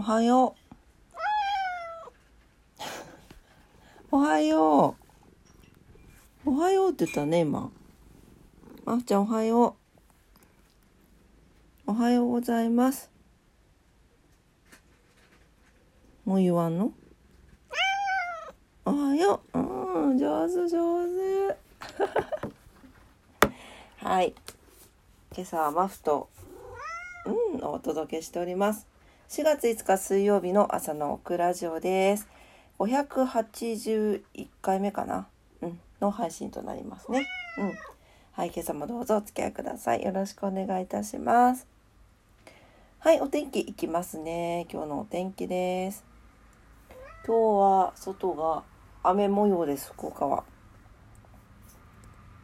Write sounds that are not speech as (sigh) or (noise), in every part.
おはよう。(laughs) おはよう。おはようって言ったね、今。あっちゃんおはよう。おはようございます。もう言わんの？おはよう。うん、上手上手。(laughs) はい。今朝はマフと、うん、お届けしております。4月5日水曜日の朝のオクラジオです。581回目かな、うん、の配信となりますね。うん。はい、今朝もどうぞお付き合いください。よろしくお願いいたします。はい、お天気いきますね。今日のお天気です。今日は外が雨模様です、福岡は。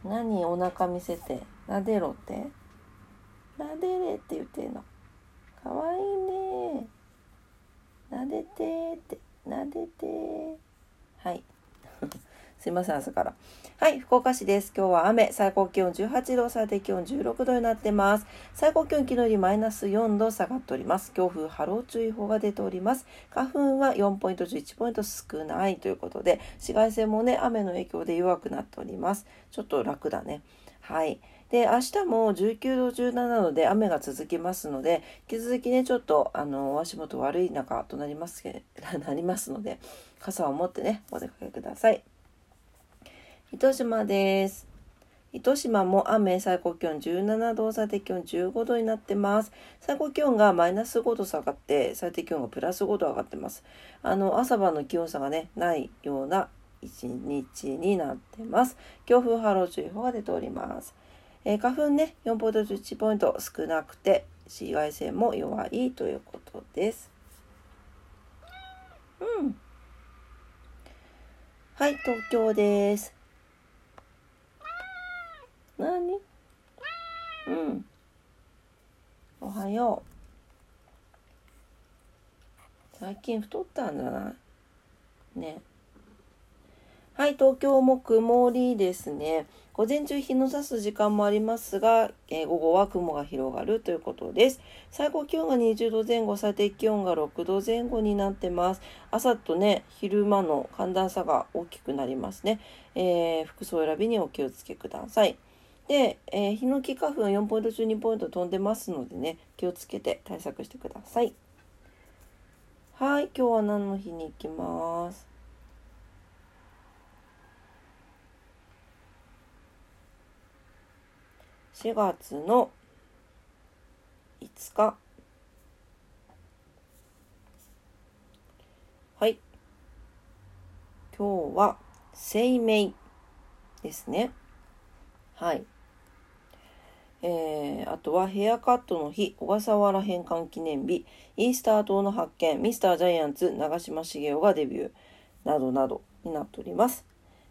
何お腹見せて、なでろって？なでれって言ってんの。かわいいねなでてってなでてはい。(laughs) すいません朝から。はい福岡市です。今日は雨最高気温18度最低気温16度になってます。最高気温昨日よりマイナス4度下がっております。強風波浪注意報が出ております。花粉は4ポイント11ポイント少ないということで紫外線もね雨の影響で弱くなっております。ちょっと楽だね。はい。で明日も19度17度で雨が続きますので引き続きねちょっとあのお足元悪い中となりますけ (laughs) なりますので傘を持ってねお出かけください。糸島です。糸島も雨最高気温17度最低気温15度になってます。最高気温がマイナス5度下がって最低気温がプラス5度上がってます。あの朝晩の気温差がねないような一日になってます。強風波浪注意報が出ております。えー、花粉ね、4ポイント11ポイント少なくて、紫外線も弱いということです。うん。はい、東京です。何？うん。おはよう。最近太ったんじゃない？ね。はい、東京も曇りですね。午前中日の差す時間もありますが、えー、午後は雲が広がるということです。最高気温が20度前後、最低気温が6度前後になってます。朝とね、昼間の寒暖差が大きくなりますね。えー、服装選びにお気をつけください。で、えー、ヒノキ花粉4ポイント中2ポイント飛んでますのでね、気をつけて対策してください。はい、今日は何の日に行きます？4月の5日。はい。今日は生命ですね。はい。えー、あとはヘアカットの日、小笠原返還記念日、イースター島の発見、ミスタージャイアンツ、長嶋茂雄がデビュー、などなどになっております。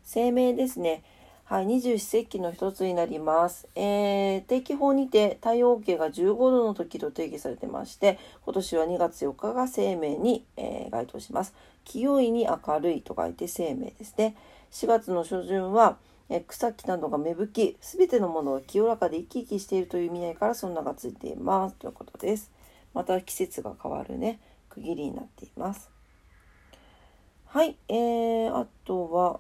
声明ですね。はい、二十四節気の一つになります。えー、定期法にて太陽系が15度の時と定義されてまして、今年は2月4日が生命に、えー、該当します。清いに明るいと書いて生命ですね。4月の初旬は、え草木などが芽吹き、すべてのものが清らかで生き生きしているという意味合いからその名がついていますということです。また季節が変わるね、区切りになっています。はい、えー、あとは、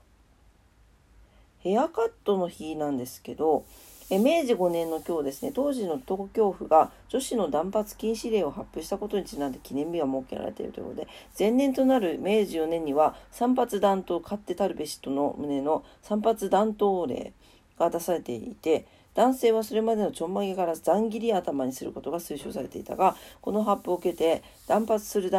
ヘアカットの日なんですけど、え明治5年の今日ですね、当時の東京府が女子の断髪禁止令を発表したことにちなんで記念日が設けられているということで、前年となる明治4年には、散髪断頭勝手たるべしとの旨の散髪断頭令が出されていて、男性はそれまでのちょんまげから残切り頭にすることが推奨されていたがこの発表を受けて断髪する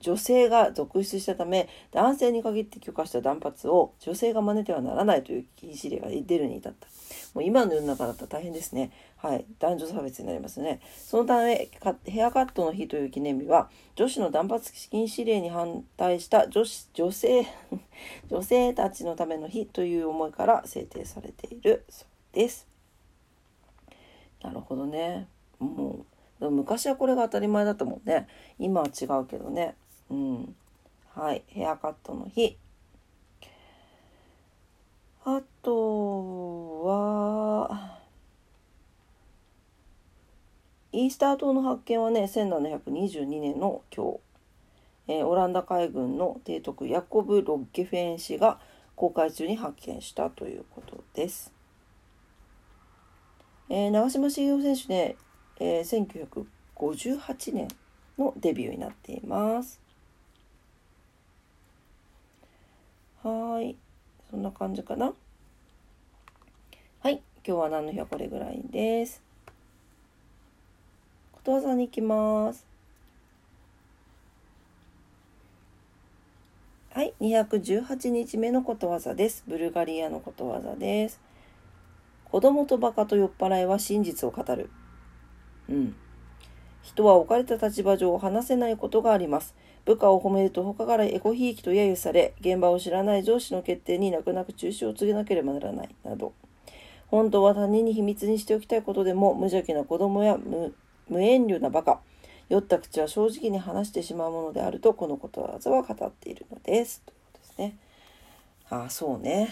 女性が続出したため男性に限って許可した断髪を女性が真似てはならないという禁止令が出るに至った。もう今の世の中だったら大変ですね。はい。男女差別になりますね。そのため、ヘアカットの日という記念日は、女子の断髪禁止令に反対した女子女性 (laughs) 女性たちのための日という思いから制定されているそうです。なるほどね。もう昔はこれが当たり前だったもんね。今は違うけどね。うん。はい。ヘアカットの日。あとは、イースター島の発見はね、1722年の今日。えー、オランダ海軍の提督ヤコブ・ロッゲフェン氏が公開中に発見したということです。えー、長嶋茂雄選手ね、えー、1958年のデビューになっています。はい。そんな感じかな。はい。今日は何の日はこれぐらいです。ことわざに行きます。はい。218日目のことわざです。ブルガリアのことわざです。子供とバカと酔っ払いは真実を語る。うん。人は置かれた立場上話せないことがあります。部下を褒めると他からエコひいきと揶揄され、現場を知らない上司の決定に泣く泣く中止を告げなければならない、など。本当は他人に秘密にしておきたいことでも、無邪気な子供や無遠慮な馬鹿、酔った口は正直に話してしまうものであると、このことわざは語っているのです。ということですね。ああ、そうね。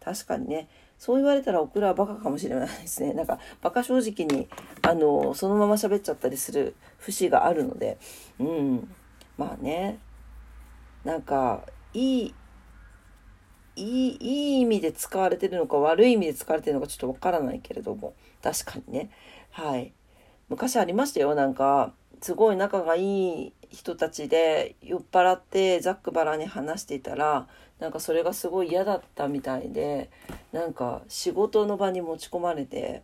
確かにね。そう言われたらオクラはバカかもしれないですね。なんか、バカ正直に、あの、そのまま喋っちゃったりする節があるので、うん。まあね。なんかいいいいいい意味で使われてるのか悪い意味で使われてるのかちょっとわからないけれども。確かにね。はい。昔ありましたよ。なんかすごい仲がいい人たちで酔っ払ってざっくばらに話していたらなんかそれがすごい嫌だったみたいでなんか仕事の場に持ち込まれて、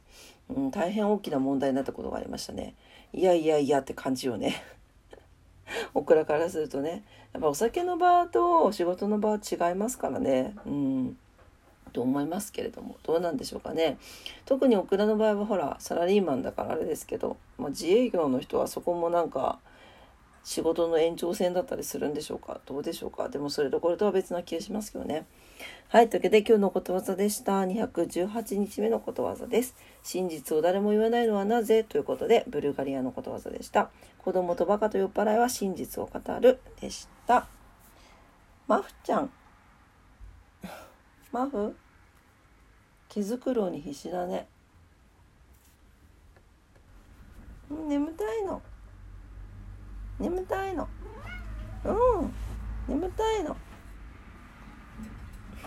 うん、大変大きな問題になったことがありましたね。いやいやいやって感じよね。オクラからするとね。やっぱお酒の場と仕事の場は違いますからね。うん。と思いますけれども。どうなんでしょうかね。特にオクラの場合はほらサラリーマンだからあれですけど、まあ、自営業の人はそこもなんか仕事の延長線だったりするんでしょうか？どうでしょうか？でもそれとこれとは別な気がしますけどね。はいというわけで今日のことわざでした。218日目のことわざです。真実を誰も言わないのはなぜ？ということでブルガリアのことわざでした。子供とバカと酔っ払いは真実を語るでした。マフちゃん。マフ？毛づくろうに必死だね眠たいの眠たいの。うん。眠たいの。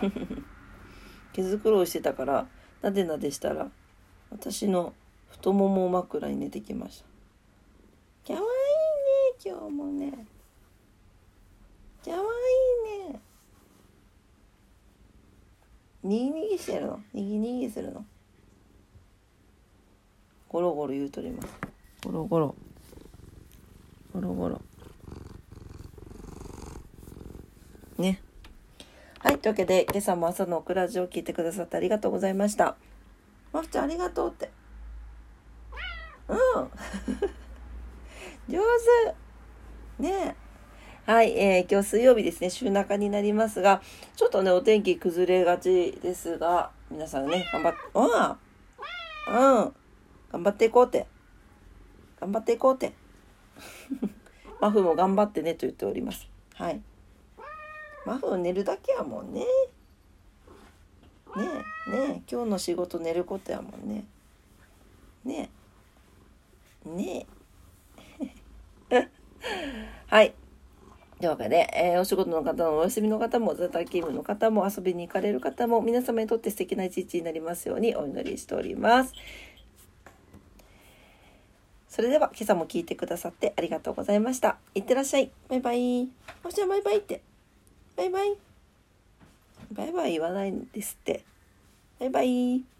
(laughs) 毛づくろいしてたからなでなでしたら私の太もも枕に寝てきました。かわいいね今日もね。かわいいね。にぎにぎしてるの。にぎにぎするの。ゴロゴロ言うとります。ゴロゴロ。ゴロゴロ。ね。はいというわけで今朝も朝のオクラジオを聞いてくださってありがとうございました。まふちゃんありがとうって。うん。(laughs) 上手。ね。はい、えー、今日水曜日ですね、週中になりますが、ちょっとね、お天気崩れがちですが、皆さんね、頑張って、うん、うん、頑張っていこうって。頑張っていこうって。(laughs) マフも頑張ってねと言っております。はい。マフ寝るだけやもんね。ねえ、ねえ、今日の仕事寝ることやもんね。ねえ。ねえ。(laughs) はい。というわけで、えー、お仕事の方のお休みの方も、ザタ勤務の方も、遊びに行かれる方も、皆様にとって素敵な一日になりますようにお祈りしております。それでは今朝も聞いてくださってありがとうございました。いってらっしゃい。バイバイ。おしゃバイバイって。バイバイ。バイバイ言わないんですって。バイバイ。